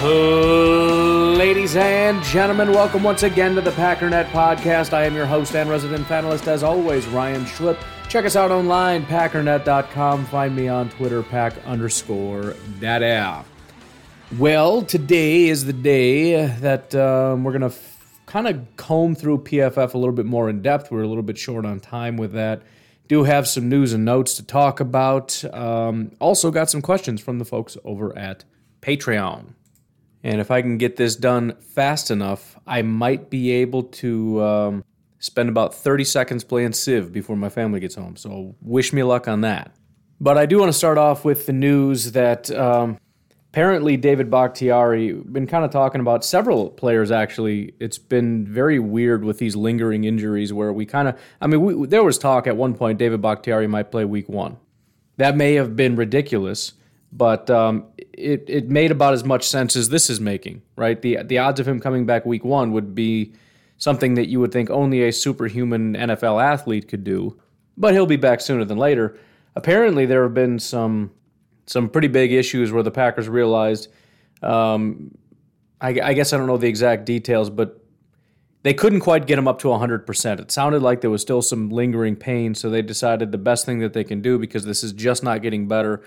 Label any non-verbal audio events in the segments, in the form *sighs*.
Ladies and gentlemen, welcome once again to the Packernet Podcast. I am your host and resident panelist, as always, Ryan Schlip. Check us out online, packernet.com. Find me on Twitter, pack underscore data. Well, today is the day that um, we're going to f- kind of comb through PFF a little bit more in depth. We're a little bit short on time with that. Do have some news and notes to talk about. Um, also, got some questions from the folks over at Patreon. And if I can get this done fast enough, I might be able to um, spend about 30 seconds playing Civ before my family gets home. So wish me luck on that. But I do want to start off with the news that um, apparently David Bakhtiari been kind of talking about several players. Actually, it's been very weird with these lingering injuries where we kind of. I mean, we, there was talk at one point David Bakhtiari might play Week One. That may have been ridiculous but um, it it made about as much sense as this is making, right? The the odds of him coming back week one would be something that you would think only a superhuman NFL athlete could do, but he'll be back sooner than later. Apparently, there have been some some pretty big issues where the Packers realized. Um, I, I guess I don't know the exact details, but they couldn't quite get him up to 100%. It sounded like there was still some lingering pain, so they decided the best thing that they can do because this is just not getting better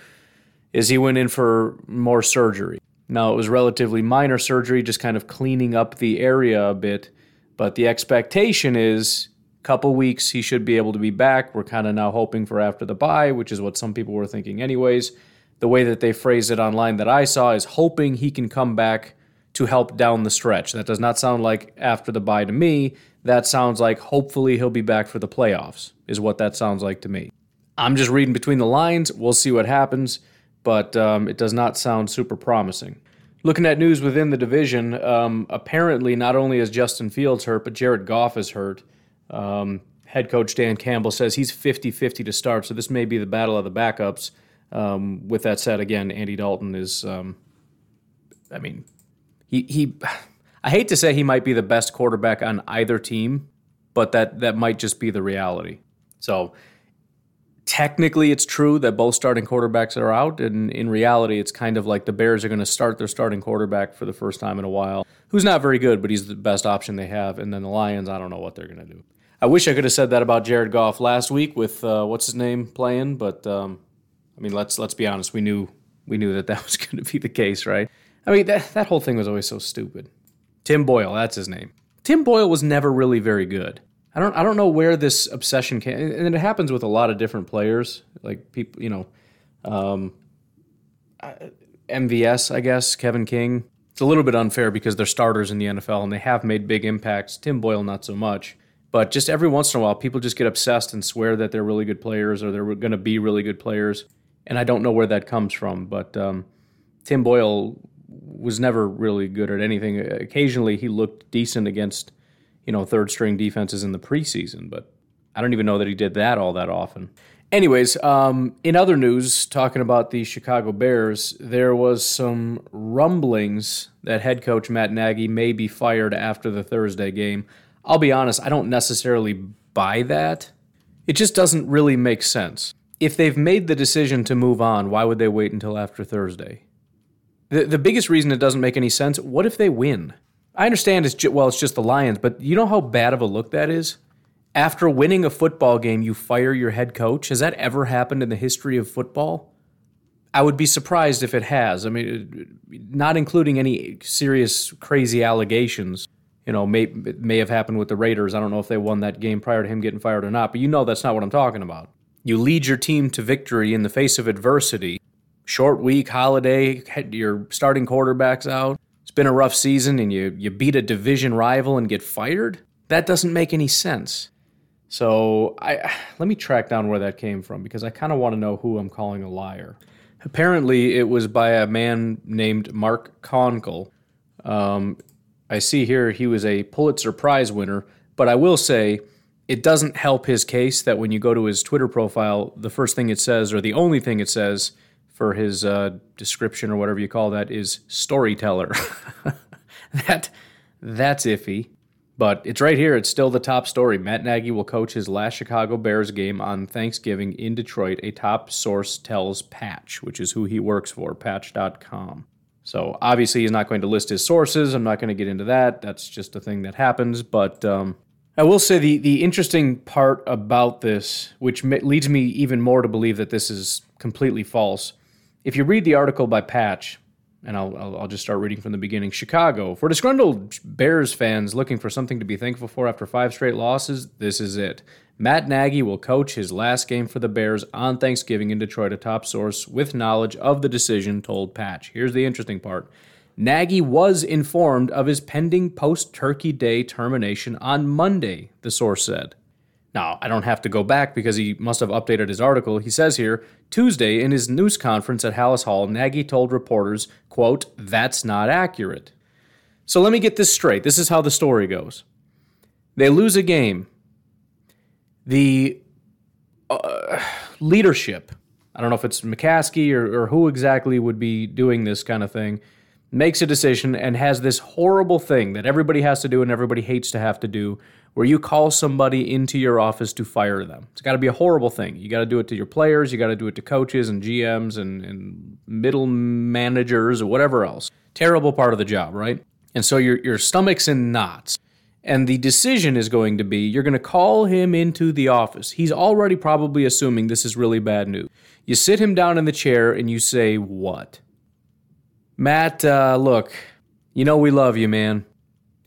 is he went in for more surgery. Now, it was relatively minor surgery, just kind of cleaning up the area a bit, but the expectation is a couple weeks he should be able to be back. We're kind of now hoping for after the bye, which is what some people were thinking anyways. The way that they phrased it online that I saw is hoping he can come back to help down the stretch. That does not sound like after the bye to me. That sounds like hopefully he'll be back for the playoffs, is what that sounds like to me. I'm just reading between the lines. We'll see what happens but um, it does not sound super promising. Looking at news within the division, um, apparently not only is Justin Fields hurt, but Jared Goff is hurt. Um, head coach Dan Campbell says he's 50 50 to start, so this may be the battle of the backups. Um, with that said, again, Andy Dalton is, um, I mean, he, he, I hate to say he might be the best quarterback on either team, but that, that might just be the reality. So technically it's true that both starting quarterbacks are out and in reality it's kind of like the bears are going to start their starting quarterback for the first time in a while who's not very good but he's the best option they have and then the lions i don't know what they're going to do. I wish i could have said that about jared goff last week with uh, what's his name playing but um, i mean let's let's be honest we knew we knew that *laughs* that was going to be the case right? I mean that, that whole thing was always so stupid. Tim boyle that's his name. Tim boyle was never really very good I don't I don't know where this obsession came, and it happens with a lot of different players, like people, you know, um, MVS, I guess Kevin King. It's a little bit unfair because they're starters in the NFL and they have made big impacts. Tim Boyle, not so much, but just every once in a while, people just get obsessed and swear that they're really good players or they're going to be really good players, and I don't know where that comes from. But um, Tim Boyle was never really good at anything. Occasionally, he looked decent against you know, third string defenses in the preseason, but I don't even know that he did that all that often. Anyways, um, in other news, talking about the Chicago Bears, there was some rumblings that head coach Matt Nagy may be fired after the Thursday game. I'll be honest, I don't necessarily buy that. It just doesn't really make sense. If they've made the decision to move on, why would they wait until after Thursday? The, the biggest reason it doesn't make any sense what if they win? I understand it's well, it's just the Lions, but you know how bad of a look that is. After winning a football game, you fire your head coach. Has that ever happened in the history of football? I would be surprised if it has. I mean, not including any serious, crazy allegations. You know, may may have happened with the Raiders. I don't know if they won that game prior to him getting fired or not, but you know that's not what I'm talking about. You lead your team to victory in the face of adversity short week, holiday, your starting quarterback's out. It's been a rough season and you, you beat a division rival and get fired? That doesn't make any sense. So I let me track down where that came from because I kind of want to know who I'm calling a liar. Apparently, it was by a man named Mark Konkol. Um, I see here he was a Pulitzer Prize winner, but I will say it doesn't help his case that when you go to his Twitter profile, the first thing it says, or the only thing it says for his uh, description or whatever you call that, is storyteller. *laughs* that that's iffy. But it's right here. It's still the top story. Matt Nagy will coach his last Chicago Bears game on Thanksgiving in Detroit, a top source tells Patch, which is who he works for, patch.com. So obviously, he's not going to list his sources. I'm not going to get into that. That's just a thing that happens. But um, I will say the, the interesting part about this, which leads me even more to believe that this is completely false. If you read the article by Patch, and I'll, I'll, I'll, just start reading from the beginning. Chicago. For disgruntled Bears fans looking for something to be thankful for after five straight losses, this is it. Matt Nagy will coach his last game for the Bears on Thanksgiving in Detroit, a top source with knowledge of the decision told Patch. Here's the interesting part. Nagy was informed of his pending post Turkey Day termination on Monday, the source said. Now, I don't have to go back because he must have updated his article. He says here, Tuesday in his news conference at Halas Hall, Nagy told reporters, quote, that's not accurate. So let me get this straight. This is how the story goes. They lose a game. The uh, leadership, I don't know if it's McCaskey or, or who exactly would be doing this kind of thing, makes a decision and has this horrible thing that everybody has to do and everybody hates to have to do where you call somebody into your office to fire them. It's got to be a horrible thing. You got to do it to your players, you got to do it to coaches and GMs and, and middle managers or whatever else. Terrible part of the job, right? And so your, your stomach's in knots. And the decision is going to be you're going to call him into the office. He's already probably assuming this is really bad news. You sit him down in the chair and you say, What? Matt, uh, look, you know we love you, man.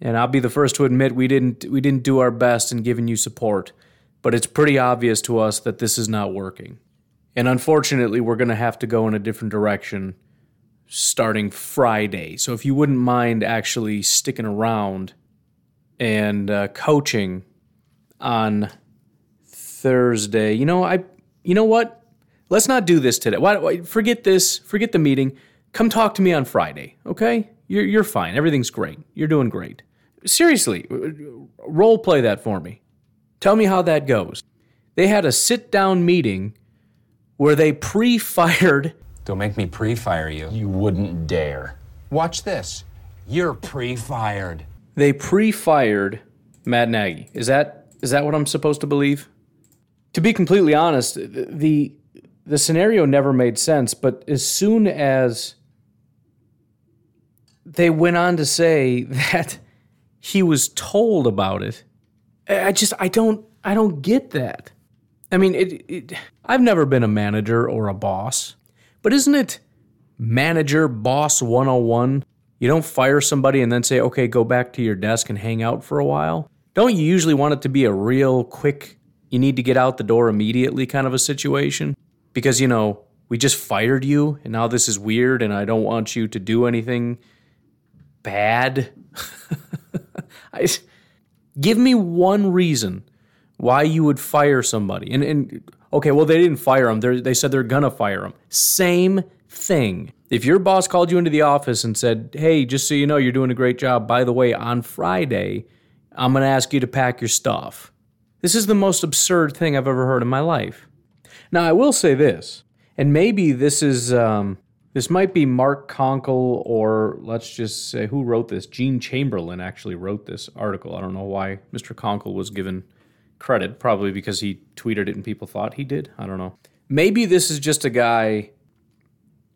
And I'll be the first to admit we didn't we didn't do our best in giving you support, but it's pretty obvious to us that this is not working. And unfortunately, we're going to have to go in a different direction starting Friday. So if you wouldn't mind actually sticking around and uh, coaching on Thursday, you know, I you know what? Let's not do this today. Why, why forget this, forget the meeting. Come talk to me on Friday, okay? You're you're fine. Everything's great. You're doing great. Seriously, uh, role play that for me. Tell me how that goes. They had a sit down meeting where they pre fired. Don't make me pre fire you. You wouldn't dare. Watch this. You're pre fired. They pre fired Matt Nagy. Is that is that what I'm supposed to believe? To be completely honest, the the scenario never made sense, but as soon as they went on to say that he was told about it. I just I don't I don't get that. I mean, it, it, I've never been a manager or a boss, but isn't it manager boss 101? You don't fire somebody and then say, "Okay, go back to your desk and hang out for a while." Don't you usually want it to be a real quick you need to get out the door immediately kind of a situation? Because, you know, we just fired you and now this is weird and I don't want you to do anything bad. *laughs* I, give me one reason why you would fire somebody. And, and okay, well, they didn't fire him. They're, they said they're going to fire him. Same thing. If your boss called you into the office and said, hey, just so you know, you're doing a great job. By the way, on Friday, I'm going to ask you to pack your stuff. This is the most absurd thing I've ever heard in my life. Now, I will say this, and maybe this is um, this might be Mark Konkol, or let's just say who wrote this. Gene Chamberlain actually wrote this article. I don't know why Mr. Konkol was given credit, probably because he tweeted it and people thought he did. I don't know. Maybe this is just a guy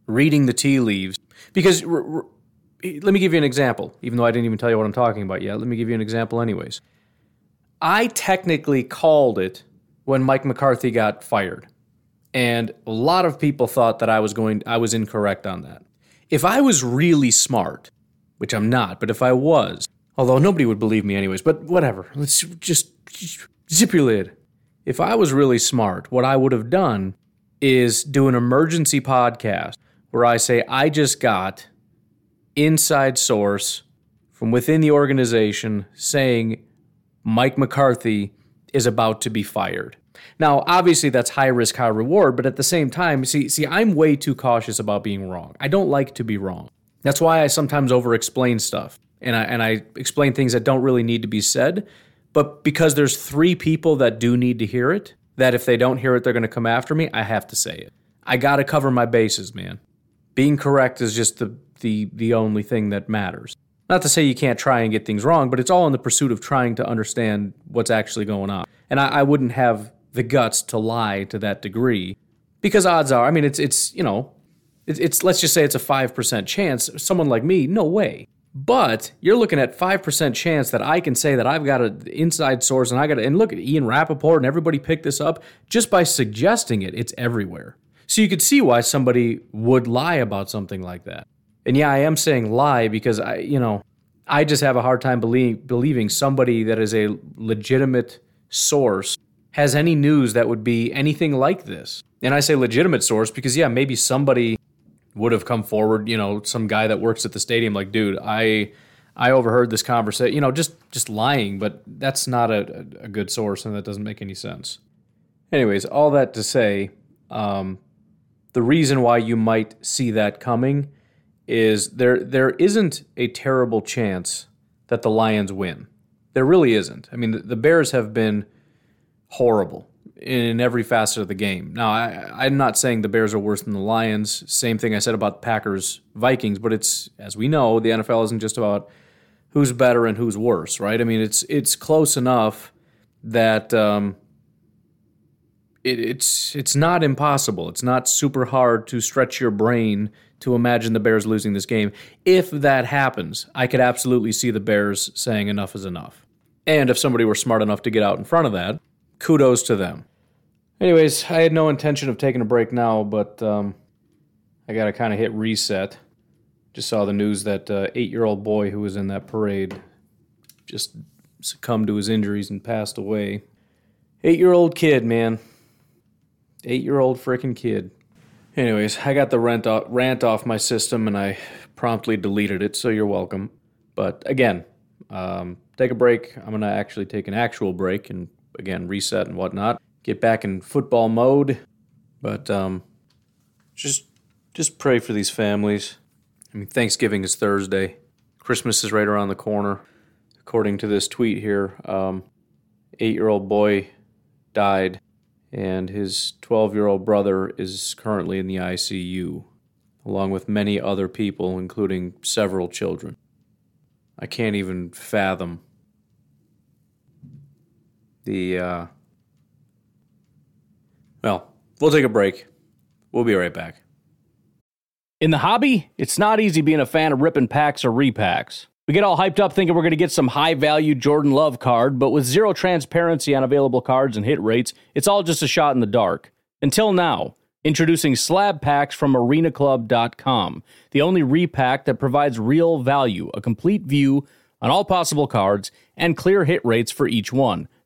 reading the tea leaves. Because r- r- let me give you an example, even though I didn't even tell you what I'm talking about yet. Let me give you an example, anyways. I technically called it when Mike McCarthy got fired. And a lot of people thought that I was going I was incorrect on that. If I was really smart, which I'm not, but if I was, although nobody would believe me anyways, but whatever. Let's just zip your lid. If I was really smart, what I would have done is do an emergency podcast where I say I just got inside source from within the organization saying Mike McCarthy is about to be fired. Now, obviously that's high risk, high reward, but at the same time, see see I'm way too cautious about being wrong. I don't like to be wrong. That's why I sometimes over explain stuff. And I and I explain things that don't really need to be said, but because there's three people that do need to hear it, that if they don't hear it they're going to come after me, I have to say it. I got to cover my bases, man. Being correct is just the the the only thing that matters. Not to say you can't try and get things wrong, but it's all in the pursuit of trying to understand what's actually going on. And I, I wouldn't have the guts to lie to that degree because odds are, I mean, it's it's you know, it's, it's let's just say it's a five percent chance. Someone like me, no way. But you're looking at five percent chance that I can say that I've got an inside source and I got and look at Ian Rapoport and everybody picked this up just by suggesting it. It's everywhere. So you could see why somebody would lie about something like that. And yeah, I am saying lie because I, you know, I just have a hard time believe, believing somebody that is a legitimate source has any news that would be anything like this. And I say legitimate source because yeah, maybe somebody would have come forward, you know, some guy that works at the stadium like, dude, I I overheard this conversation, you know, just just lying, but that's not a, a good source and that doesn't make any sense. Anyways, all that to say, um, the reason why you might see that coming is there there isn't a terrible chance that the Lions win. There really isn't. I mean, the, the Bears have been horrible in every facet of the game. Now, I, am not saying the Bears are worse than the Lions. Same thing I said about Packers Vikings, but it's as we know, the NFL isn't just about who's better and who's worse, right? I mean, it's it's close enough that um, it, it's it's not impossible. It's not super hard to stretch your brain to imagine the Bears losing this game. If that happens, I could absolutely see the Bears saying enough is enough. And if somebody were smart enough to get out in front of that, kudos to them. Anyways, I had no intention of taking a break now, but um, I got to kind of hit reset. Just saw the news that uh, eight-year-old boy who was in that parade just succumbed to his injuries and passed away. Eight-year-old kid, man. Eight-year-old freaking kid. Anyways, I got the rant off, rant off my system and I promptly deleted it, so you're welcome. But again, um, take a break. I'm gonna actually take an actual break and again reset and whatnot. Get back in football mode, but um, just just pray for these families. I mean, Thanksgiving is Thursday. Christmas is right around the corner. According to this tweet here, um, eight-year-old boy died, and his 12-year-old brother is currently in the ICU, along with many other people, including several children. I can't even fathom the uh, well, we'll take a break. We'll be right back. In the hobby, it's not easy being a fan of ripping packs or repacks. We get all hyped up thinking we're going to get some high value Jordan Love card, but with zero transparency on available cards and hit rates, it's all just a shot in the dark. Until now, introducing slab packs from arenaclub.com, the only repack that provides real value, a complete view on all possible cards, and clear hit rates for each one.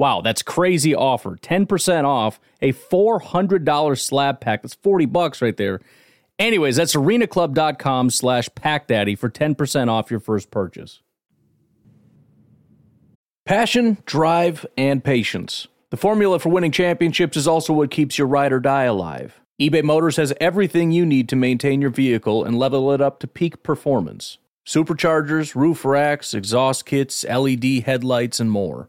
Wow, that's crazy offer. 10% off a $400 slab pack. That's 40 bucks right there. Anyways, that's arenaclub.com slash packdaddy for 10% off your first purchase. Passion, drive, and patience. The formula for winning championships is also what keeps your ride or die alive eBay Motors has everything you need to maintain your vehicle and level it up to peak performance superchargers, roof racks, exhaust kits, LED headlights, and more.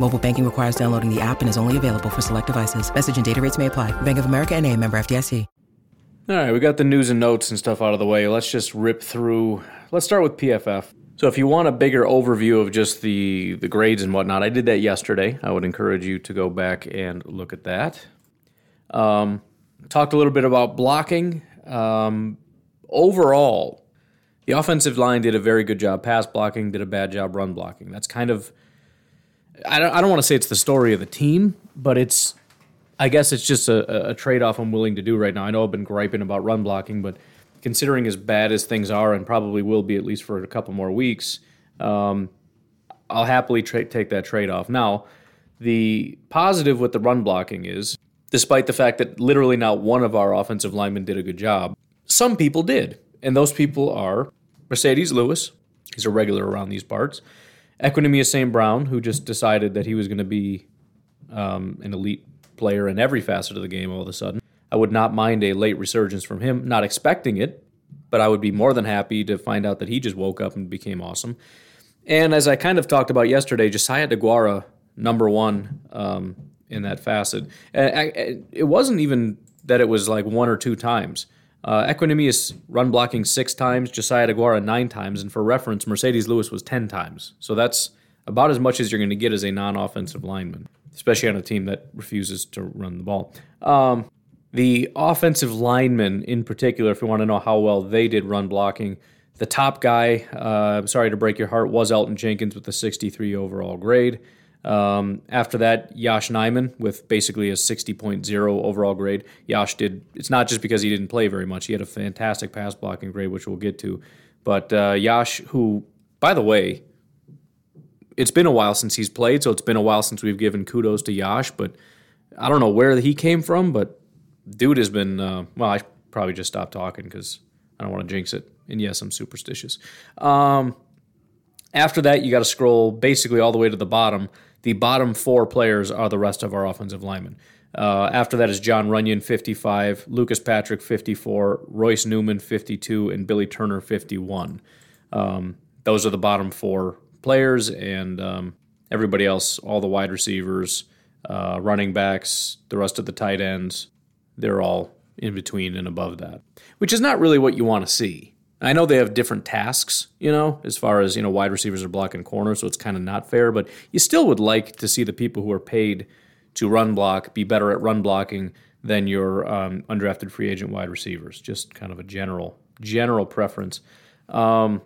Mobile banking requires downloading the app and is only available for select devices. Message and data rates may apply. Bank of America and a member FDIC. All right, we got the news and notes and stuff out of the way. Let's just rip through. Let's start with PFF. So if you want a bigger overview of just the, the grades and whatnot, I did that yesterday. I would encourage you to go back and look at that. Um, Talked a little bit about blocking. Um, overall, the offensive line did a very good job pass blocking, did a bad job run blocking. That's kind of, I don't, I don't want to say it's the story of the team, but it's, I guess it's just a, a trade off I'm willing to do right now. I know I've been griping about run blocking, but considering as bad as things are, and probably will be at least for a couple more weeks, um, I'll happily tra- take that trade off. Now, the positive with the run blocking is despite the fact that literally not one of our offensive linemen did a good job. Some people did, and those people are Marcedes Lewis, he's a regular around these parts, Equanimeous St. Brown, who just decided that he was going to be um, an elite player in every facet of the game all of a sudden. I would not mind a late resurgence from him, not expecting it, but I would be more than happy to find out that he just woke up and became awesome. And as I kind of talked about yesterday, Josiah DeGuara, number one, um, in that facet. It wasn't even that it was like one or two times. Uh, Equanimeous run blocking six times, Josiah DeGuara nine times, and for reference, Marcedes Lewis was 10 times. So that's about as much as you're going to get as a non offensive lineman, especially on a team that refuses to run the ball. Um, the offensive linemen, in particular, if you want to know how well they did run blocking, the top guy, uh, sorry to break your heart, was Elgton Jenkins with a 63 overall grade. Um, after that, Yash Nijman with basically a 60.0 overall grade. Yash did, it's not just because he didn't play very much, he had a fantastic pass blocking grade, which we'll get to. But uh, Yosh, who, by the way, it's been a while since he's played, so it's been a while since we've given kudos to Yash, but I don't know where he came from, but dude has been, uh, well, I probably just stopped talking because I don't want to jinx it. And yes, I'm superstitious. Um, after that, you got to scroll basically all the way to the bottom the bottom four players are the rest of our offensive linemen. Uh, after that is Jon Runyan, 55, Lucas Patrick, 54, Royce Newman, 52, and Billy Turner, 51. Um, those are the bottom four players, and um, everybody else, all the wide receivers, uh, running backs, the rest of the tight ends, they're all in between and above that, which is not really what you want to see. I know they have different tasks, you know, as far as, you know, wide receivers are blocking corners, so it's kind of not fair, but you still would like to see the people who are paid to run block be better at run blocking than your um, undrafted free agent wide receivers. Just kind of a general general preference. Um,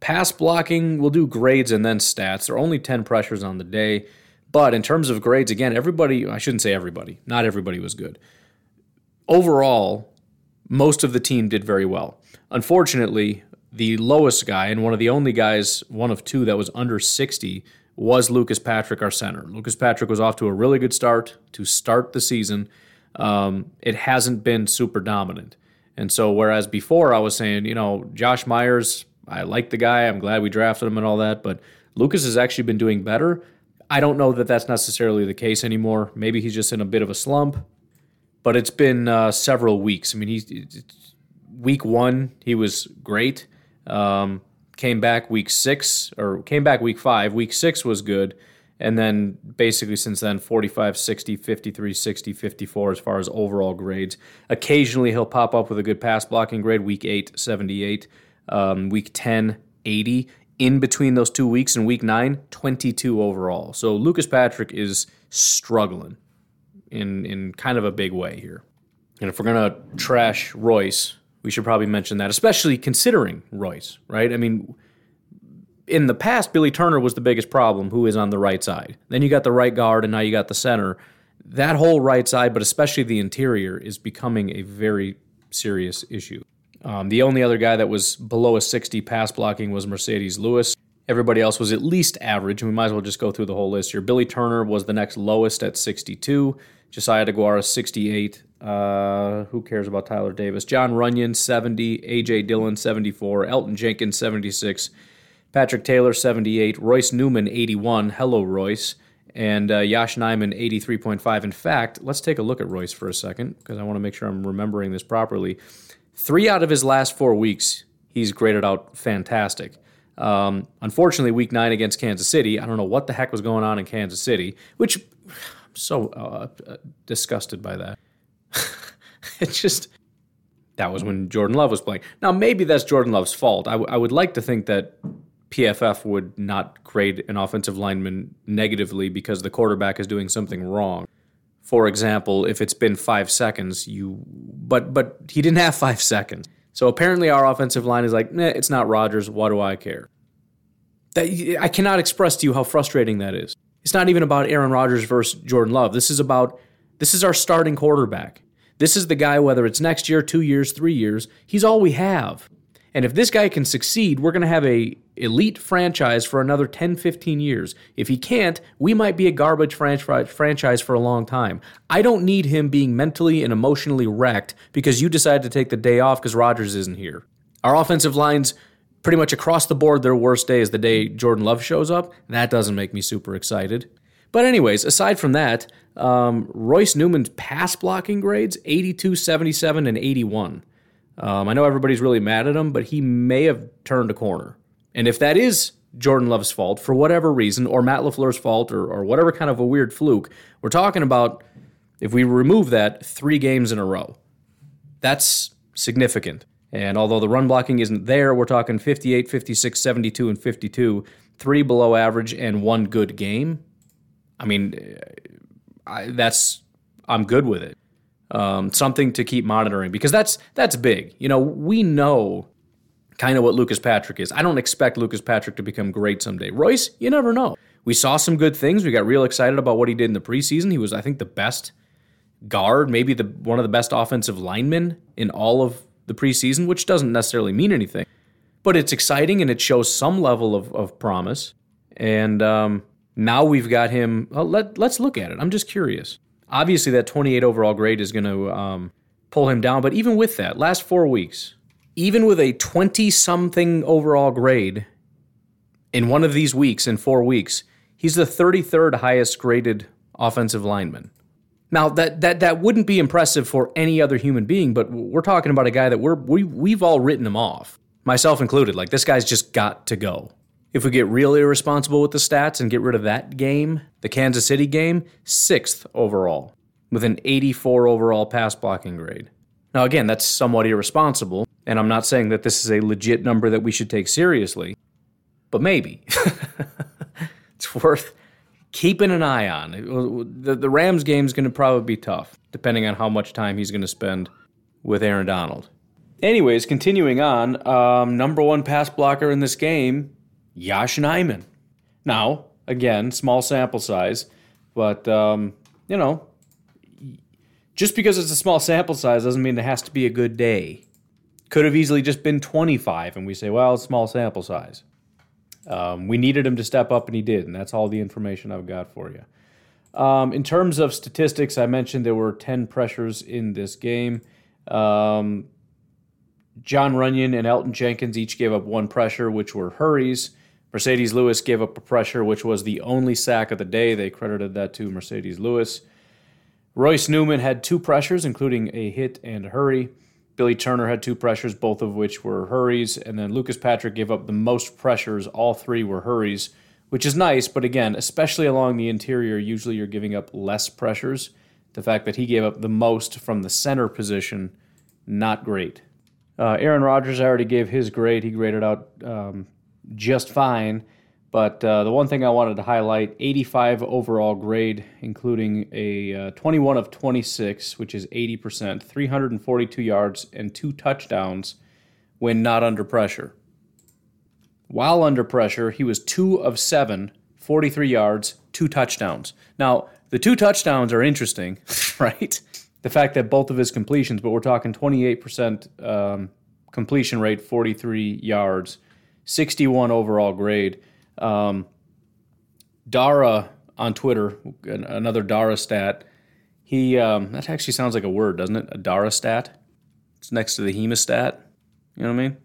pass blocking, we'll do grades and then stats. There are only 10 pressures on the day, but in terms of grades, again, everybody, I shouldn't say everybody, not everybody was good. Overall, most of the team did very well. Unfortunately, the lowest guy and one of the only guys, one of two that was under 60, was Lucas Patrick, our center. Lucas Patrick was off to a really good start to start the season. Um, it hasn't been super dominant. And so, whereas before I was saying, you know, Josh Myers, I like the guy, I'm glad we drafted him and all that, but Lucas has actually been doing better. I don't know that that's necessarily the case anymore. Maybe he's just in a bit of a slump, but it's been uh, several weeks. I mean, he's week one, he was great. Um, came back week six, or came back week five. Week six was good. And then basically since then, 45, 60, 53, 60, 54 as far as overall grades. Occasionally he'll pop up with a good pass blocking grade. Week 8, 78. Um, week 10, 80. in between those two weeks and week nine, 22 overall. So Lucas Patrick is struggling in, in kind of a big way here. And if we're to trash Royce, we should probably mention that, especially considering Royce, right? I mean, in the past, Billy Turner was the biggest problem, who is on the right side. Then you got the right guard, and now you got the center. That whole right side, but especially the interior, is becoming a very serious issue. Um, the only other guy that was below a 60 pass blocking was Marcedes Lewis. Everybody else was at least average. And we might as well just go through the whole list here. Billy Turner was the next lowest at 62. Josiah DeGuara, 68. Uh, who cares about Tyler Davis? Jon Runyan, 70. A.J. Dillon, 74. Elgton Jenkins, 76. Patrick Taylor, 78. Royce Newman, 81. Hello, Royce. And uh, Yosh Nijman, 83.5. In fact, let's take a look at Royce for a second because I want to make sure I'm remembering this properly. Three out of his last four weeks, he's graded out fantastic. Um, unfortunately, week nine against Kansas City, I don't know what the heck was going on in Kansas City, which I'm so uh, disgusted by that. *laughs* it just, that was when Jordan Love was playing. Now, maybe that's Jordan Love's fault. I, w- I would like to think that PFF would not grade an offensive lineman negatively because the quarterback is doing something wrong for example, if it's been five seconds, you but but he didn't have five seconds. So apparently our offensive line is like, nah, it's not Rodgers. Why do I care? That I cannot express to you how frustrating that is. It's not even about Aaron Rodgers versus Jordan Love. This is about this is our starting quarterback. This is the guy, whether it's next year, two years, three years, he's all we have. And if this guy can succeed, we're going to have a elite franchise for another 10, 15 years. If he can't, we might be a garbage franchise for a long time. I don't need him being mentally and emotionally wrecked because you decided to take the day off because Rodgers isn't here. Our offensive lines pretty much across the board their worst day is the day Jordan Love shows up. That doesn't make me super excited. But anyways, aside from that, um, Royce Newman's pass blocking grades 82, 77, and 81. Um, I know everybody's really mad at him, but he may have turned a corner. And if that is Jordan Love's fault for whatever reason, or Matt LaFleur's fault, or, or whatever kind of a weird fluke, we're talking about, if we remove that, three games in a row. That's significant. And although the run blocking isn't there, we're talking 58, 56, 72, and 52, three below average and one good game. I mean, I, that's I'm good with it um, something to keep monitoring because that's that's big. You know, we know kind of what Lucas Patrick is. I don't expect Lucas Patrick to become great someday. Royce, you never know. We saw some good things. We got real excited about what he did in the preseason. He was, I think, the best guard, maybe the one of the best offensive linemen in all of the preseason, which doesn't necessarily mean anything. But it's exciting and it shows some level of, of promise. And um, now we've got him. Well, let, let's look at it. I'm just curious. Obviously, that 28 overall grade is going to um, pull him down. But even with that, last four weeks, even with a 20 something overall grade in one of these weeks, in four weeks, he's the 33rd highest graded offensive lineman. Now that that that wouldn't be impressive for any other human being, but we're talking about a guy that we're we we've all written him off, myself included. Like this guy's just got to go. If we get real irresponsible with the stats and get rid of that game, the Kansas City game, sixth overall, with an 84 overall pass blocking grade. Now, again, that's somewhat irresponsible, and I'm not saying that this is a legit number that we should take seriously, but maybe. *laughs* it's worth keeping an eye on. The, the Rams game is going to probably be tough, depending on how much time he's going to spend with Aaron Donald. Anyways, continuing on, um, number one pass blocker in this game Yosh Nijman. Now, again, small sample size, but um, you know, just because it's a small sample size doesn't mean it has to be a good day. Could have easily just been 25, and we say, well, it's small sample size. Um, we needed him to step up, and he did, and that's all the information I've got for you. Um, in terms of statistics, I mentioned there were 10 pressures in this game. Um, Jon Runyan and Elgton Jenkins each gave up one pressure, which were hurries. Marcedes Lewis gave up a pressure, which was the only sack of the day. They credited that to Marcedes Lewis. Royce Newman had two pressures, including a hit and a hurry. Billy Turner had two pressures, both of which were hurries. And then Lucas Patrick gave up the most pressures. All three were hurries, which is nice. But again, especially along the interior, usually you're giving up less pressures. The fact that he gave up the most from the center position, not great. Uh, Aaron Rodgers, I already gave his grade. He graded out um, just fine. But uh, the one thing I wanted to highlight 85 overall grade, including a uh, 21 of 26, which is 80%, 342 yards, and two touchdowns when not under pressure. While under pressure, he was two of seven, 43 yards, two touchdowns. Now, the two touchdowns are interesting, *laughs* right? The fact that both of his completions, but we're talking 28% um, completion rate, 43 yards, 61 overall grade. Um, Dara on Twitter, another Dara stat. He um, that actually sounds like a word, doesn't it? A Dara stat. It's next to the hemostat. You know what I mean?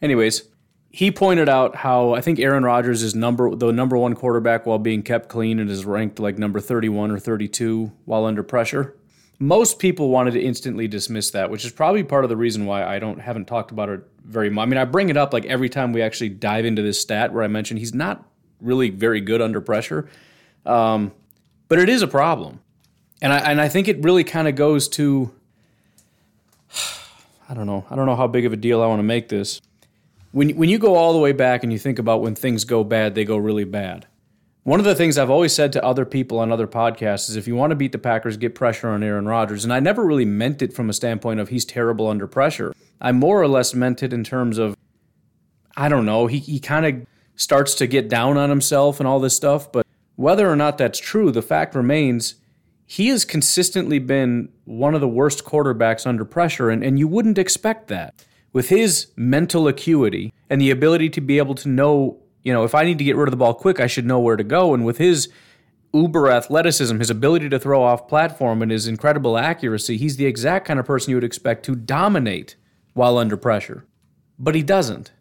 Anyways, he pointed out how I think Aaron Rodgers is number the number one quarterback while being kept clean and is ranked like number 31 or 32 while under pressure. Most people wanted to instantly dismiss that, which is probably part of the reason why I don't haven't talked about it very much. I mean, I bring it up like every time we actually dive into this stat where I mention he's not really very good under pressure, um, but it is a problem, and I and I think it really kind of goes to *sighs* I don't know I don't know how big of a deal I want to make this when when you go all the way back and you think about when things go bad, they go really bad. One of the things I've always said to other people on other podcasts is if you want to beat the Packers, get pressure on Aaron Rodgers. And I never really meant it from a standpoint of he's terrible under pressure. I more or less meant it in terms of, I don't know, he, he kind of starts to get down on himself and all this stuff. But whether or not that's true, the fact remains he has consistently been one of the worst quarterbacks under pressure. And, and you wouldn't expect that with his mental acuity and the ability to be able to know, you know, if I need to get rid of the ball quick, I should know where to go. And with his uber athleticism, his ability to throw off platform, and his incredible accuracy, he's the exact kind of person you would expect to dominate while under pressure. But he doesn't.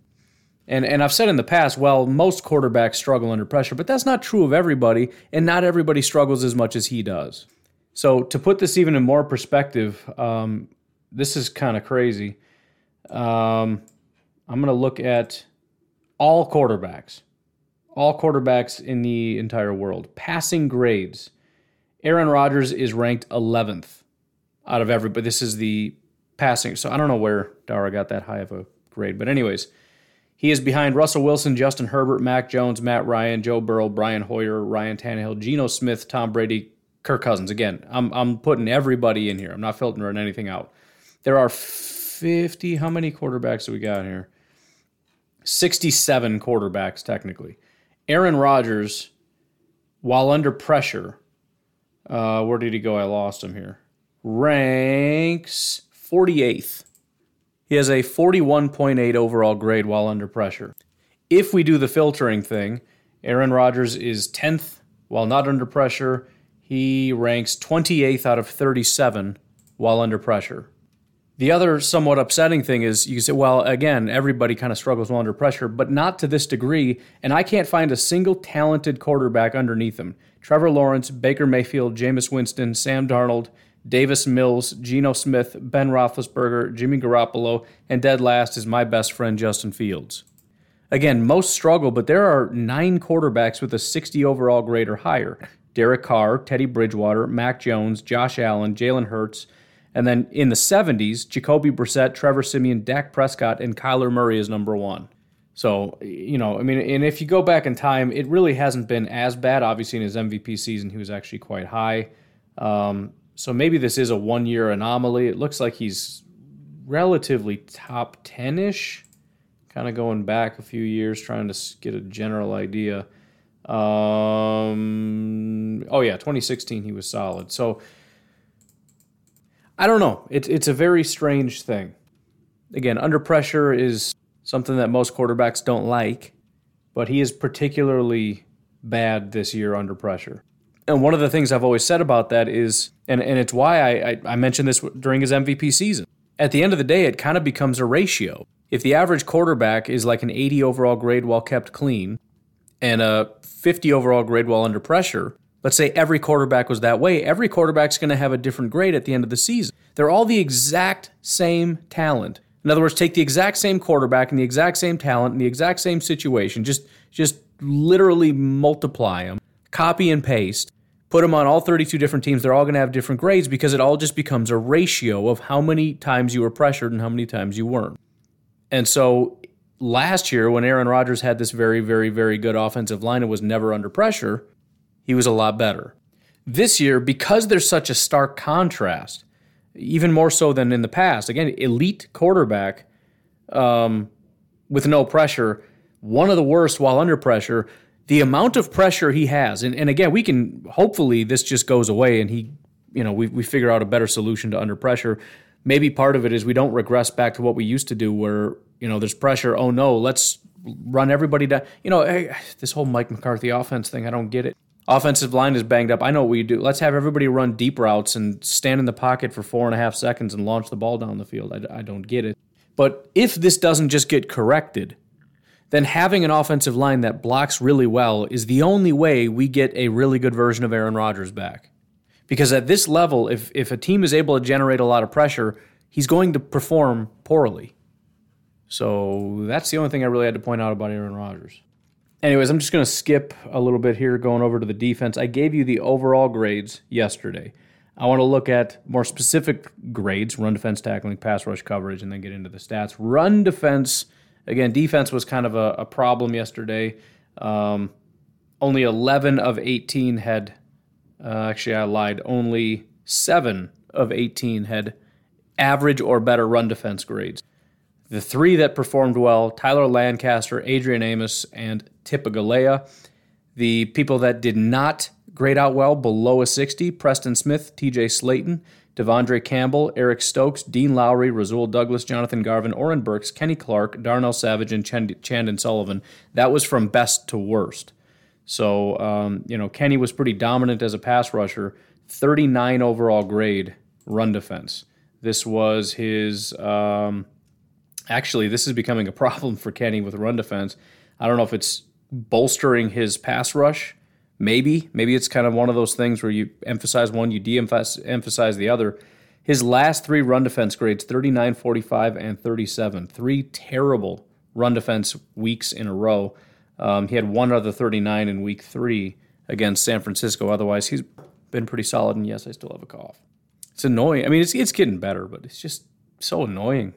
And, and I've said in the past, well, most quarterbacks struggle under pressure, but that's not true of everybody, and not everybody struggles as much as he does. So, to put this even in more perspective, um, this is kind of crazy. Um, I'm going to look at all quarterbacks, all quarterbacks in the entire world. Passing grades. Aaron Rodgers is ranked 11th out of everybody. This is the passing. So I don't know where Dara got that high of a grade. But, anyways, he is behind Russell Wilson, Justin Herbert, Mac Jones, Matt Ryan, Joe Burrow, Brian Hoyer, Ryan Tannehill, Geno Smith, Tom Brady, Kirk Cousins. Again, I'm, I'm putting everybody in here. I'm not filtering anything out. There are 50. How many quarterbacks do we got here? 67 quarterbacks, technically. Aaron Rodgers, while under pressure, uh, where did he go? I lost him here. Ranks 48th. He has a 41.8 overall grade while under pressure. If we do the filtering thing, Aaron Rodgers is 10th while not under pressure. He ranks 28th out of 37 while under pressure. The other somewhat upsetting thing is you say, well, again, everybody kind of struggles while under pressure, but not to this degree. And I can't find a single talented quarterback underneath him. Trevor Lawrence, Baker Mayfield, Jameis Winston, Sam Darnold, Davis Mills, Geno Smith, Ben Roethlisberger, Jimmy Garoppolo, and dead last is my best friend Justin Fields. Again, most struggle, but there are nine quarterbacks with a 60 overall grade or higher. Derek Carr, Teddy Bridgewater, Mac Jones, Josh Allen, Jalen Hurts, and then in the 70s, Jacoby Brissett, Trevor Siemian, Dak Prescott, and Kyler Murray is number one. So, you know, I mean, and if you go back in time, it really hasn't been as bad. Obviously, in his MVP season, he was actually quite high. Um, so maybe this is a one year anomaly. It looks like he's relatively top 10 ish, kind of going back a few years, trying to get a general idea. Um, oh, yeah, 2016, he was solid. So, I don't know. It's it's a very strange thing. Again, under pressure is something that most quarterbacks don't like, but he is particularly bad this year under pressure. And one of the things I've always said about that is, and, and it's why I, I, I mentioned this during his MVP season. At the end of the day, it kind of becomes a ratio. If the average quarterback is like an 80 overall grade while kept clean and a 50 overall grade while under pressure, Let's say every quarterback was that way. Every quarterback's going to have a different grade at the end of the season. They're all the exact same talent. In other words, take the exact same quarterback and the exact same talent and the exact same situation, just just literally multiply them, copy and paste, put them on all 32 different teams. They're all going to have different grades because it all just becomes a ratio of how many times you were pressured and how many times you weren't. And so last year when Aaron Rodgers had this very, very, very good offensive line and was never under pressure, he was a lot better. This year, because there's such a stark contrast, even more so than in the past, again, elite quarterback um, with no pressure, one of the worst while under pressure. The amount of pressure he has, and, and again, we can hopefully this just goes away and he, you know, we, we figure out a better solution to under pressure. Maybe part of it is we don't regress back to what we used to do where, you know, there's pressure. Oh no, let's run everybody down. You know, hey, this whole Mike McCarthy offense thing, I don't get it. Offensive line is banged up. I know what we do. Let's have everybody run deep routes and stand in the pocket for four and a half seconds and launch the ball down the field. I, I don't get it. But if this doesn't just get corrected, then having an offensive line that blocks really well is the only way we get a really good version of Aaron Rodgers back. Because at this level, if, if a team is able to generate a lot of pressure, he's going to perform poorly. So that's the only thing I really had to point out about Aaron Rodgers. Anyways, I'm just going to skip a little bit here, going over to the defense. I gave you the overall grades yesterday. I want to look at more specific grades run defense, tackling, pass rush coverage, and then get into the stats. Run defense, again, defense was kind of a, a problem yesterday. Um, only 11 of 18 had, uh, actually, I lied, only 7 of 18 had average or better run defense grades. The three that performed well Tyler Lancaster, Adrian Amos, and Tipa Galeai. The people that did not grade out well, below a 60, Preston Smith, TJ Slaton, De'Vondre Campbell, Eric Stokes, Dean Lowry, Rasul Douglas, Jonathan Garvin, Oren Burks, Kenny Clark, Darnell Savage, and Chandon Sullivan. That was from best to worst. So, um, you know, Kenny was pretty dominant as a pass rusher, 39 overall grade run defense. This was his. Um, actually, this is becoming a problem for Kenny with run defense. I don't know if it's bolstering his pass rush. Maybe, maybe it's kind of one of those things where you emphasize one, you de-emphasize the other. His last three run defense grades 39, 45, and 37. Three terrible run defense weeks in a row. Um, he had one other 39 in week three against San Francisco. Otherwise, he's been pretty solid. And yes, I still have a cough. It's annoying. I mean, it's, it's getting better, but it's just so annoying.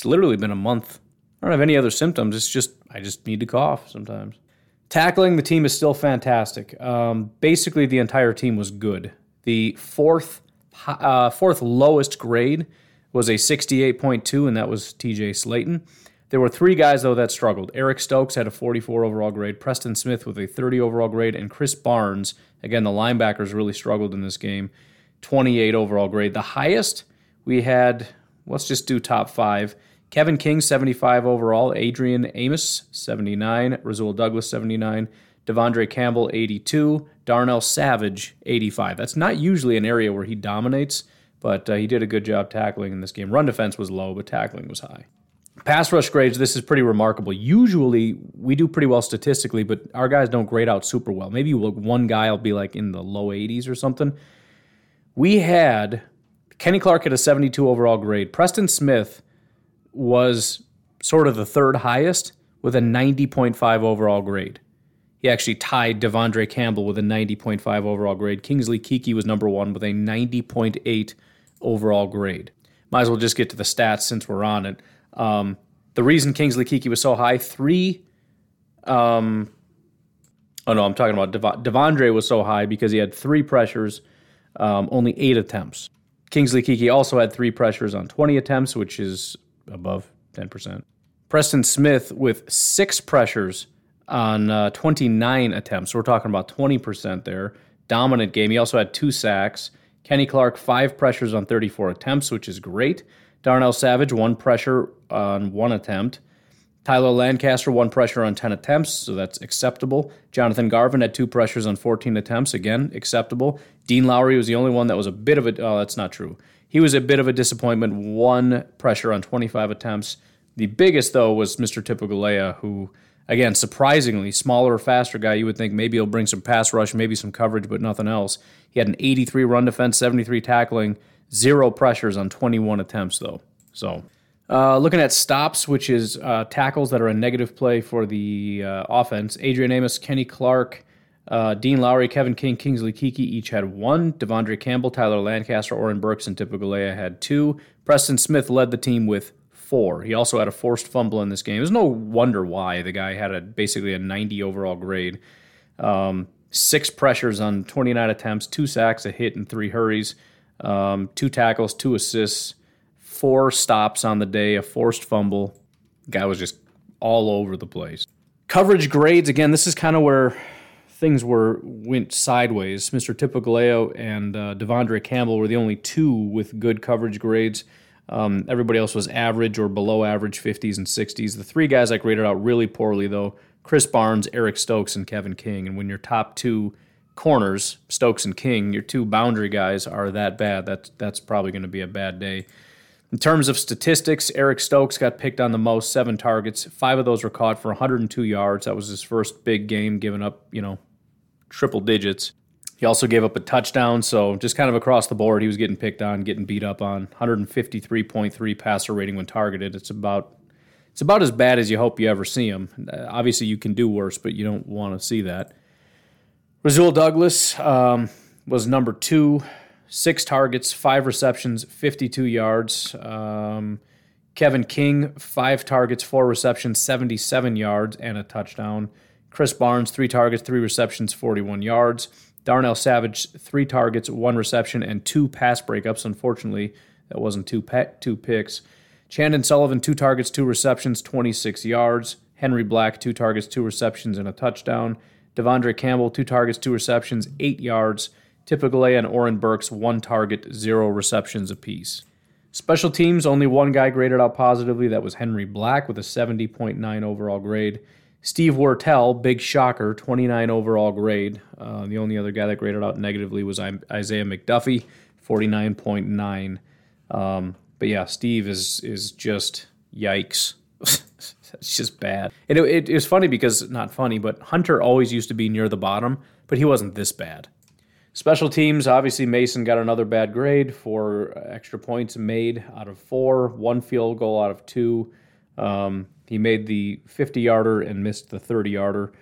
It's literally been a month. I don't have any other symptoms. It's just, I just need to cough sometimes. Tackling, the team is still fantastic. Um, basically, the entire team was good. The fourth, uh, fourth lowest grade was a 68.2, and that was TJ Slaton. There were three guys, though, that struggled. Eric Stokes had a 44 overall grade, Preston Smith with a 30 overall grade, and Krys Barnes, again, the linebackers really struggled in this game, 28 overall grade. The highest we had, let's just do top five. Kevin King, 75 overall. Adrian Amos, 79. Rasul Douglas, 79. De'Vondre Campbell, 82. Darnell Savage, 85. That's not usually an area where he dominates, but uh, he did a good job tackling in this game. Run defense was low, but tackling was high. Pass rush grades, this is pretty remarkable. Usually we do pretty well statistically, but our guys don't grade out super well. Maybe one guy will be like in the low 80s or something. We had Kenny Clark at a 72 overall grade. Preston Smith was sort of the third highest with a 90.5 overall grade. He actually tied De'Vondre Campbell with a 90.5 overall grade. Kingsley Keke was number one with a 90.8 overall grade. Might as well just get to the stats since we're on it. Um, the reason Kingsley Keke was so high, three. Um, oh no, I'm talking about Dev- De'Vondre was so high because he had three pressures, um, only eight attempts. Kingsley Keke also had three pressures on 20 attempts, which is above 10%. Preston Smith with six pressures on uh, 29 attempts. So we're talking about 20% there. Dominant game. He also had two sacks. Kenny Clark, five pressures on 34 attempts, which is great. Darnell Savage, one pressure on one attempt. Tyler Lancaster, one pressure on 10 attempts, so that's acceptable. Jonathan Garvin had two pressures on 14 attempts, again, acceptable. Dean Lowry was the only one that was a bit of a, oh, that's not true. He was a bit of a disappointment. One pressure on 25 attempts. The biggest, though, was Mr. Tipa Galeai, who, again, surprisingly, smaller, faster guy. You would think maybe he'll bring some pass rush, maybe some coverage, but nothing else. He had an 83 run defense, 73 tackling, zero pressures on 21 attempts, though. So, uh, looking at stops, which is uh, tackles that are a negative play for the uh, offense, Adrian Amos, Kenny Clark, uh, Dean Lowry, Kevin King, Kingsley Keke each had one. De'Vondre Campbell, Tyler Lancaster, Oren Burks, and Tipa Galeai had two. Preston Smith led the team with four. He also had a forced fumble in this game. There's no wonder why the guy had a basically a 90 overall grade. Um, six pressures on 29 attempts, two sacks, a hit, and three hurries, um, two tackles, two assists, four stops on the day, a forced fumble. Guy was just all over the place. Coverage grades again. This is kind of where things were went sideways. Mr. Tipa Galeai and uh, De'Vondre Campbell were the only two with good coverage grades. Um, everybody else was average or below average, 50s and 60s. The three guys I graded out really poorly, though Krys Barnes, Eric Stokes, and Kevin King. And when your top two corners, Stokes and King, your two boundary guys are that bad, that's, that's probably going to be a bad day. In terms of statistics, Eric Stokes got picked on the most, seven targets. Five of those were caught for 102 yards. That was his first big game, giving up, you know, triple digits. He also gave up a touchdown, so just kind of across the board, he was getting picked on, getting beat up on. 153.3 passer rating when targeted. It's about it's about as bad as you hope you ever see him. Obviously, you can do worse, but you don't want to see that. Rasul Douglas um, was number two, six targets, five receptions, 52 yards. Um, Kevin King, five targets, four receptions, 77 yards, and a touchdown. Krys Barnes, three targets, three receptions, 41 yards. Darnell Savage, three targets, one reception, and two pass breakups. Unfortunately, that wasn't two, two picks. Chandon Sullivan, two targets, two receptions, 26 yards. Henry Black, two targets, two receptions, and a touchdown. De'Vondre Campbell, two targets, two receptions, eight yards. Tipa Galeai and Oren Burks, one target, zero receptions apiece. Special teams, only one guy graded out positively. That was Henry Black with a 70.9 overall grade. Steve Wirtel, big shocker, 29 overall grade. Uh, the only other guy that graded out negatively was Isaiah McDuffie, 49.9. Um, but yeah, Steve is is just yikes. *laughs* it's just bad. And it, it, it was funny because not funny, but Hunter always used to be near the bottom, but he wasn't this bad. Special teams, obviously, Mason got another bad grade for extra points made out of four, one field goal out of two. Um, he made the 50 yarder and missed the 30 yarder.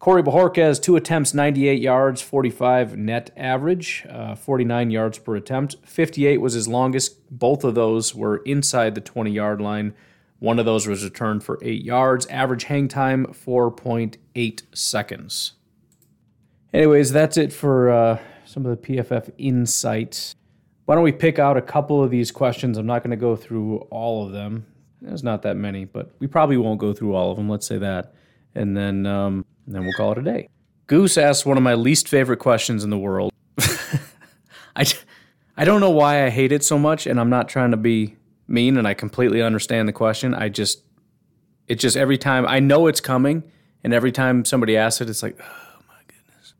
Corey Bojorquez, two attempts, 98 yards, 45 net average, uh, 49 yards per attempt. 58 was his longest. Both of those were inside the 20 yard line. One of those was returned for eight yards. Average hang time, 4.8 seconds. Anyways, that's it for uh, some of the PFF insights. Why don't we pick out a couple of these questions? I'm not going to go through all of them. There's not that many, but we probably won't go through all of them. Let's say that. And then, um, and then we'll call it a day. Goose asks one of my least favorite questions in the world. *laughs* I, I don't know why I hate it so much, and I'm not trying to be mean, and I completely understand the question. I just, it just every time I know it's coming, and every time somebody asks it, it's like, oh my goodness.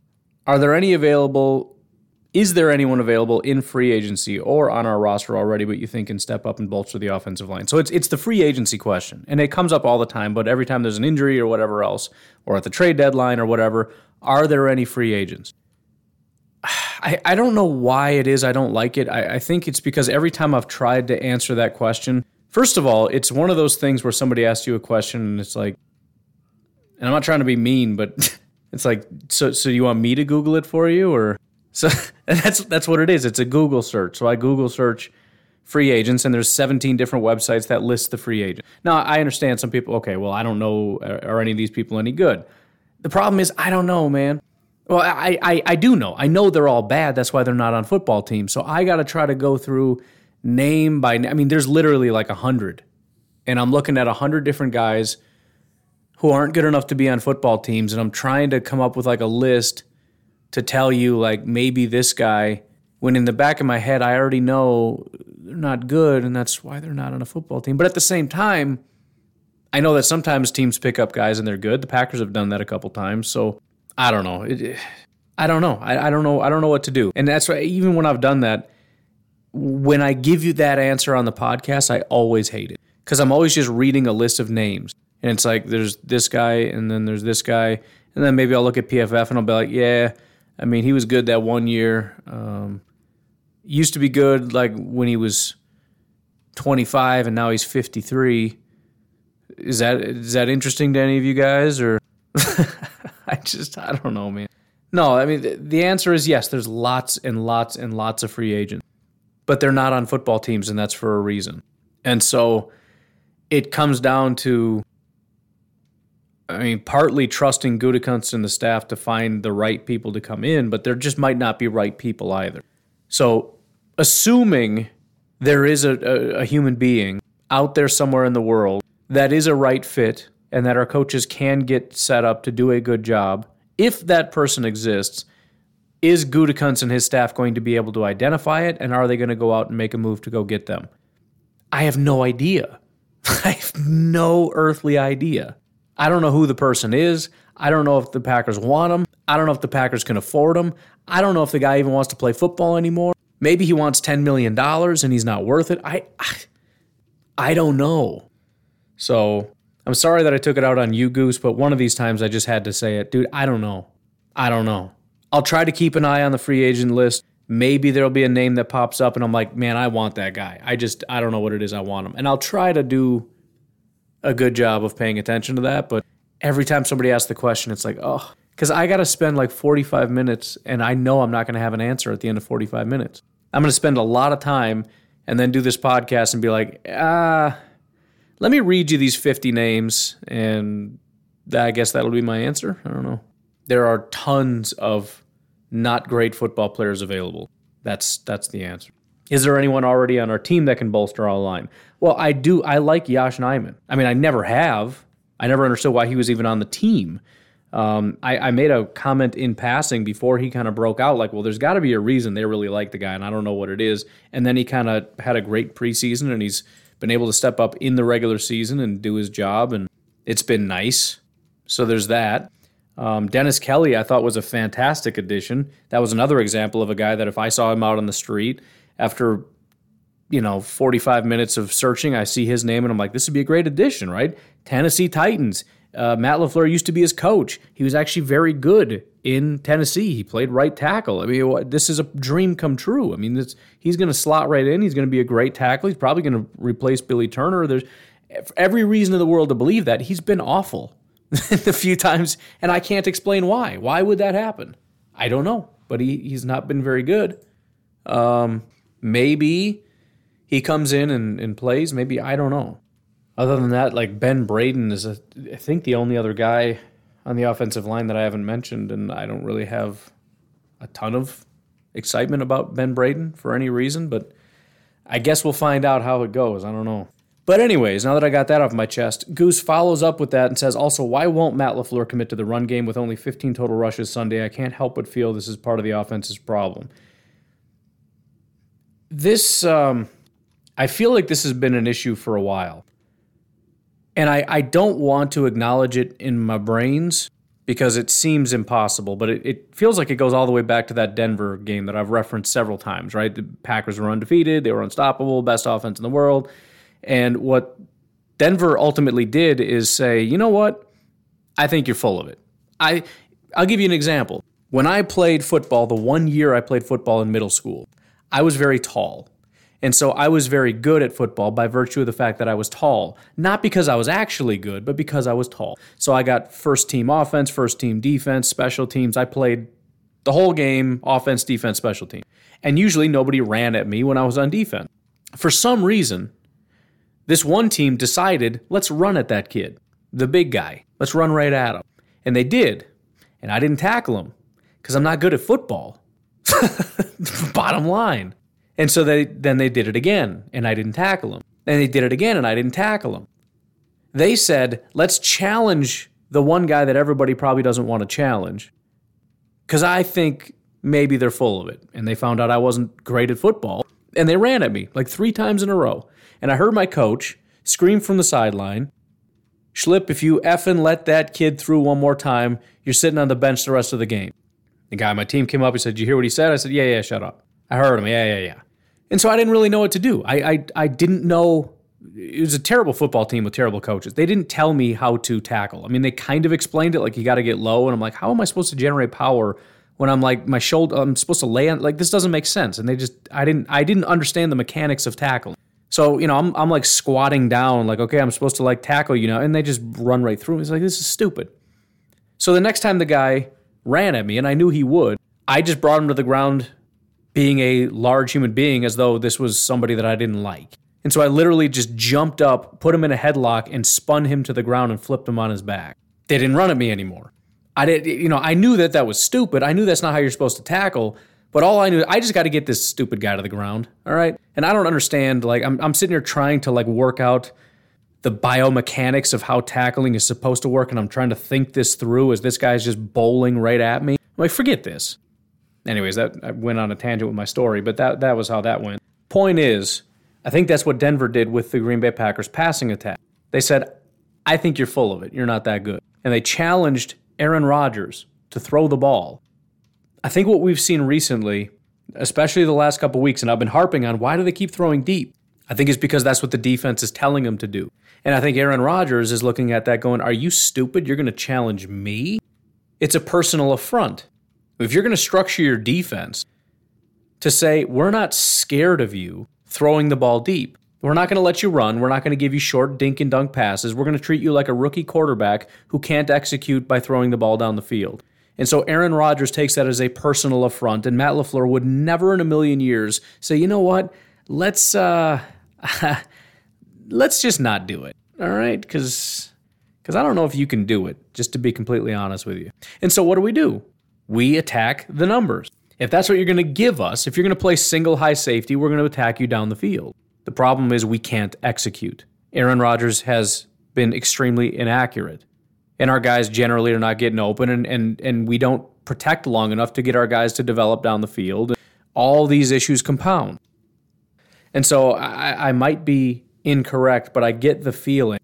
Are there any available is there anyone available in free agency or on our roster already, but you think can step up and bolster the offensive line? So it's it's the free agency question, and it comes up all the time. But every time there's an injury or whatever else, or at the trade deadline or whatever, are there any free agents? *sighs* I, I don't know why it is I don't like it. I, I think it's because every time I've tried to answer that question, first of all, it's one of those things where somebody asks you a question and it's like, and I'm not trying to be mean, but *laughs* it's like, so so you want me to Google it for you or so *laughs* that's that's what it is. It's a Google search. So I Google search free agents, and there's 17 different websites that list the free agent. Now I understand some people. Okay, well I don't know uh, are any of these people any good. The problem is I don't know, man. Well, I, I, I do know. I know they're all bad. That's why they're not on football teams. So I got to try to go through name by name. I mean, there's literally like a hundred, and I'm looking at a hundred different guys who aren't good enough to be on football teams, and I'm trying to come up with like a list to tell you like maybe this guy when in the back of my head I already know they're not good and that's why they're not on a football team. But at the same time, I know that sometimes teams pick up guys and they're good. The Packers have done that a couple times. So I don't know. It, I don't know. I, I don't know. I don't know what to do. And that's why even when I've done that, when I give you that answer on the podcast, I always hate it because I'm always just reading a list of names. And it's like there's this guy and then there's this guy. And then maybe I'll look at PFF and I'll be like, yeah, I mean, he was good that one year. Um, used to be good like when he was 25 and now he's 53. Is that is that interesting to any of you guys or *laughs* I just I don't know, man. No, I mean the, the answer is yes, there's lots and lots and lots of free agents. But they're not on football teams and that's for a reason. And so it comes down to, I mean, partly trusting Gutekunst and the staff to find the right people to come in, but there just might not be right people either. So, assuming there is a, a, a human being out there somewhere in the world that is a right fit and that our coaches can get set up to do a good job, if that person exists, is Gutekunst and his staff going to be able to identify it, and are they going to go out and make a move to go get them? I have no idea. *laughs* I have no earthly idea. I don't know who the person is. I don't know if the Packers want him. I don't know if the Packers can afford him. I don't know if the guy even wants to play football anymore. Maybe he wants $10 million and he's not worth it. I, I, I don't know. So I'm sorry that I took it out on you, Goose, but one of these times I just had to say it. Dude, I don't know. I don't know. I'll try to keep an eye on the free agent list. Maybe there'll be a name that pops up and I'm like, man, I want that guy. I just, I don't know what it is I want him. And I'll try to do a good job of paying attention to that. But every time somebody asks the question, it's like, oh, because I got to spend like 45 minutes and I know I'm not going to have an answer at the end of 45 minutes. I'm going to spend a lot of time and then do this podcast and be like, ah, let me read you these 50 names and I guess that'll be my answer. I don't know. There are tons of not great football players available. That's that's the answer. Is there anyone already on our team that can bolster our line? Well, I do. I like Yosh Nijman. I mean, I never have. I never understood why he was even on the team. Um, I, I, made a comment in passing before he kind of broke out, like, well, there's got to be a reason they really like the guy, and I don't know what it is. And then he kind of had a great preseason, and he's been able to step up in the regular season and do his job, and it's been nice. So there's that. Um, Dennis Kelly, I thought was a fantastic addition. That was another example of a guy that if I saw him out on the street after, you know, 45 minutes of searching, I see his name and I'm like, this would be a great addition, right? Tennessee Titans. Uh, Matt LaFleur used to be his coach. He was actually very good in Tennessee. He played right tackle. I mean, this is a dream come true. I mean, he's going to slot right in. He's going to be a great tackle. He's probably going to replace Billy Turner. There's every reason in the world to believe that. He's been awful *laughs* the few times, and I can't explain why. Why would that happen? I don't know, but he, he's not been very good. Um, maybe he comes in and, and plays. Maybe I don't know. Other than that, like Ben Braden is, a, I think, the only other guy on the offensive line that I haven't mentioned, and I don't really have a ton of excitement about Ben Braden for any reason, but I guess we'll find out how it goes. I don't know. But, anyways, now that I got that off my chest, Goose follows up with that and says, also, why won't Matt LaFleur commit to the run game with only 15 total rushes Sunday? I can't help but feel this is part of the offense's problem. This, um, I feel like this has been an issue for a while. And I, I don't want to acknowledge it in my brains because it seems impossible, but it, it feels like it goes all the way back to that Denver game that I've referenced several times, right? The Packers were undefeated, they were unstoppable, best offense in the world. And what Denver ultimately did is say, you know what? I think you're full of it. I I'll give you an example. When I played football, the one year I played football in middle school, I was very tall. And so I was very good at football by virtue of the fact that I was tall. Not because I was actually good, but because I was tall. So I got first team offense, first team defense, special teams. I played the whole game offense, defense, special team. And usually nobody ran at me when I was on defense. For some reason, this one team decided, let's run at that kid, the big guy. Let's run right at him. And they did. And I didn't tackle him because I'm not good at football. *laughs* Bottom line. And so they then they did it again, and I didn't tackle him. And they did it again, and I didn't tackle him. They said, let's challenge the one guy that everybody probably doesn't want to challenge. Because I think maybe they're full of it. And they found out I wasn't great at football. And they ran at me like three times in a row. And I heard my coach scream from the sideline, Schlip, if you effing let that kid through one more time, you're sitting on the bench the rest of the game. The guy on my team came up, he said, Did you hear what he said? I said, Yeah, yeah, shut up. I heard him. Yeah, yeah, yeah. And so I didn't really know what to do. I, I, I didn't know. It was a terrible football team with terrible coaches. They didn't tell me how to tackle. I mean, they kind of explained it like you got to get low. And I'm like, how am I supposed to generate power when I'm like my shoulder? I'm supposed to lay on like this doesn't make sense. And they just I didn't I didn't understand the mechanics of tackling. So you know I'm I'm like squatting down like okay I'm supposed to like tackle you know and they just run right through me. It's like this is stupid. So the next time the guy ran at me and I knew he would, I just brought him to the ground being a large human being as though this was somebody that I didn't like. And so I literally just jumped up, put him in a headlock, and spun him to the ground and flipped him on his back. They didn't run at me anymore. I did, you know, I knew that that was stupid. I knew that's not how you're supposed to tackle. But all I knew, I just got to get this stupid guy to the ground. All right. And I don't understand. Like, I'm, I'm sitting here trying to like work out the biomechanics of how tackling is supposed to work. And I'm trying to think this through as this guy's just bowling right at me. I'm like, forget this. Anyways, that I went on a tangent with my story, but that, that was how that went. Point is, I think that's what Denver did with the Green Bay Packers passing attack. They said, I think you're full of it. You're not that good. And they challenged Aaron Rodgers to throw the ball. I think what we've seen recently, especially the last couple weeks, and I've been harping on why do they keep throwing deep? I think it's because that's what the defense is telling them to do. And I think Aaron Rodgers is looking at that going, Are you stupid? You're going to challenge me? It's a personal affront. If you're going to structure your defense to say, We're not scared of you throwing the ball deep, we're not going to let you run. We're not going to give you short dink and dunk passes. We're going to treat you like a rookie quarterback who can't execute by throwing the ball down the field. And so Aaron Rodgers takes that as a personal affront, and Matt LaFleur would never in a million years say, you know what, let's uh *laughs* let's just not do it. All right? Because because I don't know if you can do it, just to be completely honest with you. And so what do we do? We attack the numbers. If that's what you're going to give us, if you're going to play single high safety, we're going to attack you down the field. The problem is we can't execute. Aaron Rodgers has been extremely inaccurate and our guys generally are not getting open and, and, and we don't protect long enough to get our guys to develop down the field. All these issues compound. And so I, I might be incorrect, but I get the feeling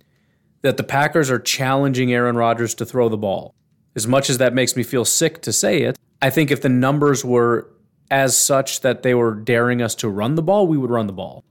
that the Packers are challenging Aaron Rodgers to throw the ball. As much as that makes me feel sick to say it, I think if the numbers were as such that they were daring us to run the ball, we would run the ball.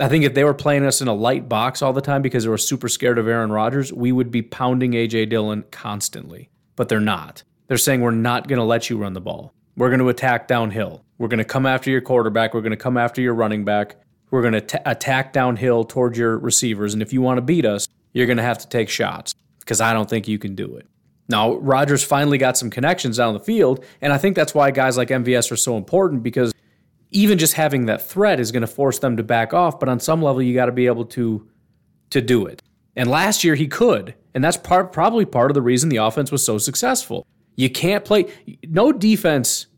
I think if they were playing us in a light box all the time because they were super scared of Aaron Rodgers, we would be pounding AJ Dillon constantly. But they're not. They're saying we're not going to let you run the ball. We're going to attack downhill. We're going to come after your quarterback. We're going to come after your running back. We're going to attack downhill towards your receivers. And if you want to beat us, you're going to have to take shots because I don't think you can do it. Now, Rodgers finally got some connections down the field, and I think that's why guys like MVS are so important because even just having that threat is going to force them to back off. But on some level, you got to be able to to do it. And last year he could, and that's part probably part of the reason the offense was so successful. You can't play. No defense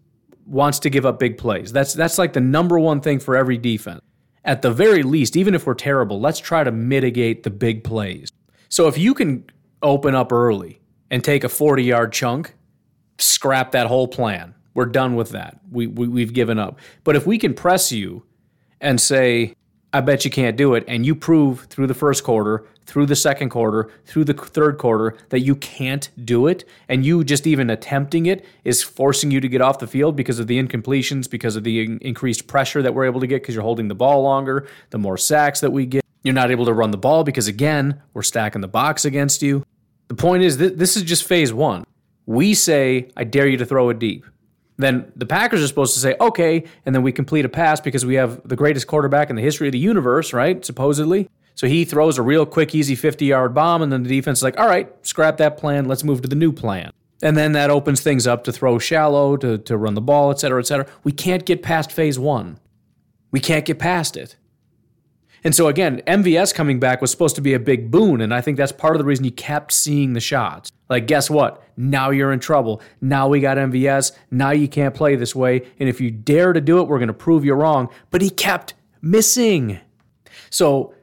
wants to give up big plays. That's that's like the number one thing for every defense. At the very least, even if we're terrible, let's try to mitigate the big plays. So if you can open up early and take a 40 yard chunk, scrap that whole plan. We're done with that. We, we we've given up. But if we can press you and say, I bet you can't do it, and you prove through the first quarter, through the second quarter, through the third quarter that you can't do it, and you just even attempting it is forcing you to get off the field because of the incompletions, because of the in- increased pressure that we're able to get because you're holding the ball longer, the more sacks that we get. You're not able to run the ball because, again, we're stacking the box against you. The point is, th- this is just phase one. We say, I dare you to throw it deep then the Packers are supposed to say, okay, and then we complete a pass because we have the greatest quarterback in the history of the universe, right? Supposedly. So he throws a real quick, easy 50 yard bomb, and then the defense is like, all right, scrap that plan. Let's move to the new plan. And then that opens things up to throw shallow, to, to run the ball, et cetera, et cetera. We can't get past phase one. We can't get past it. And so again, MVS coming back was supposed to be a big boon, and I think that's part of the reason you kept seeing the shots. Like, guess what? Now you're in trouble. Now we got MVS. Now you can't play this way. And if you dare to do it, we're going to prove you wrong. But he kept missing. So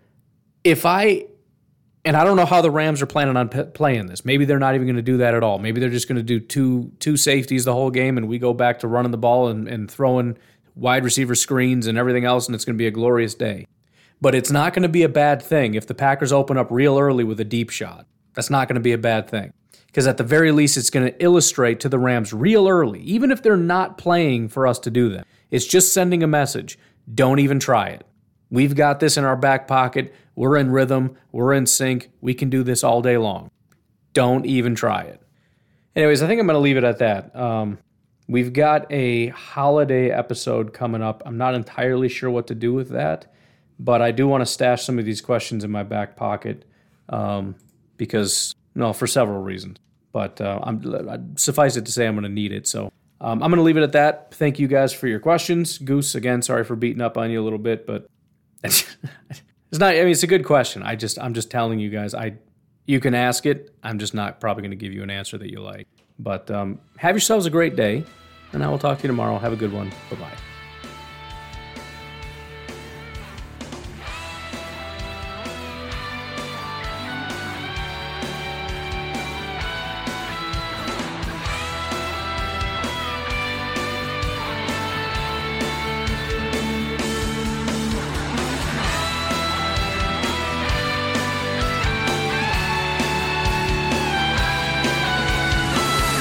if I, and I don't know how the Rams are planning on p- playing this. Maybe they're not even going to do that at all. Maybe they're just going to do two two safeties the whole game, and we go back to running the ball and, and throwing wide receiver screens and everything else, and it's going to be a glorious day. But it's not going to be a bad thing if the Packers open up real early with a deep shot. That's not going to be a bad thing. Because at the very least, it's going to illustrate to the Rams real early, even if they're not playing for us to do that. It's just sending a message. Don't even try it. We've got this in our back pocket. We're in rhythm. We're in sync. We can do this all day long. Don't even try it. Anyways, I think I'm going to leave it at that. Um, we've got a holiday episode coming up. I'm not entirely sure what to do with that but I do want to stash some of these questions in my back pocket um, because, no, for several reasons. But uh, I'm, suffice it to say, I'm going to need it. So um, I'm going to leave it at that. Thank you guys for your questions. Goose, again, sorry for beating up on you a little bit, but *laughs* It's not. I mean, it's a good question. I just, I'm just telling you guys. I, you can ask it. I'm just not probably going to give you an answer that you like. But um, have yourselves a great day, and I will talk to you tomorrow. Have a good one. Bye bye.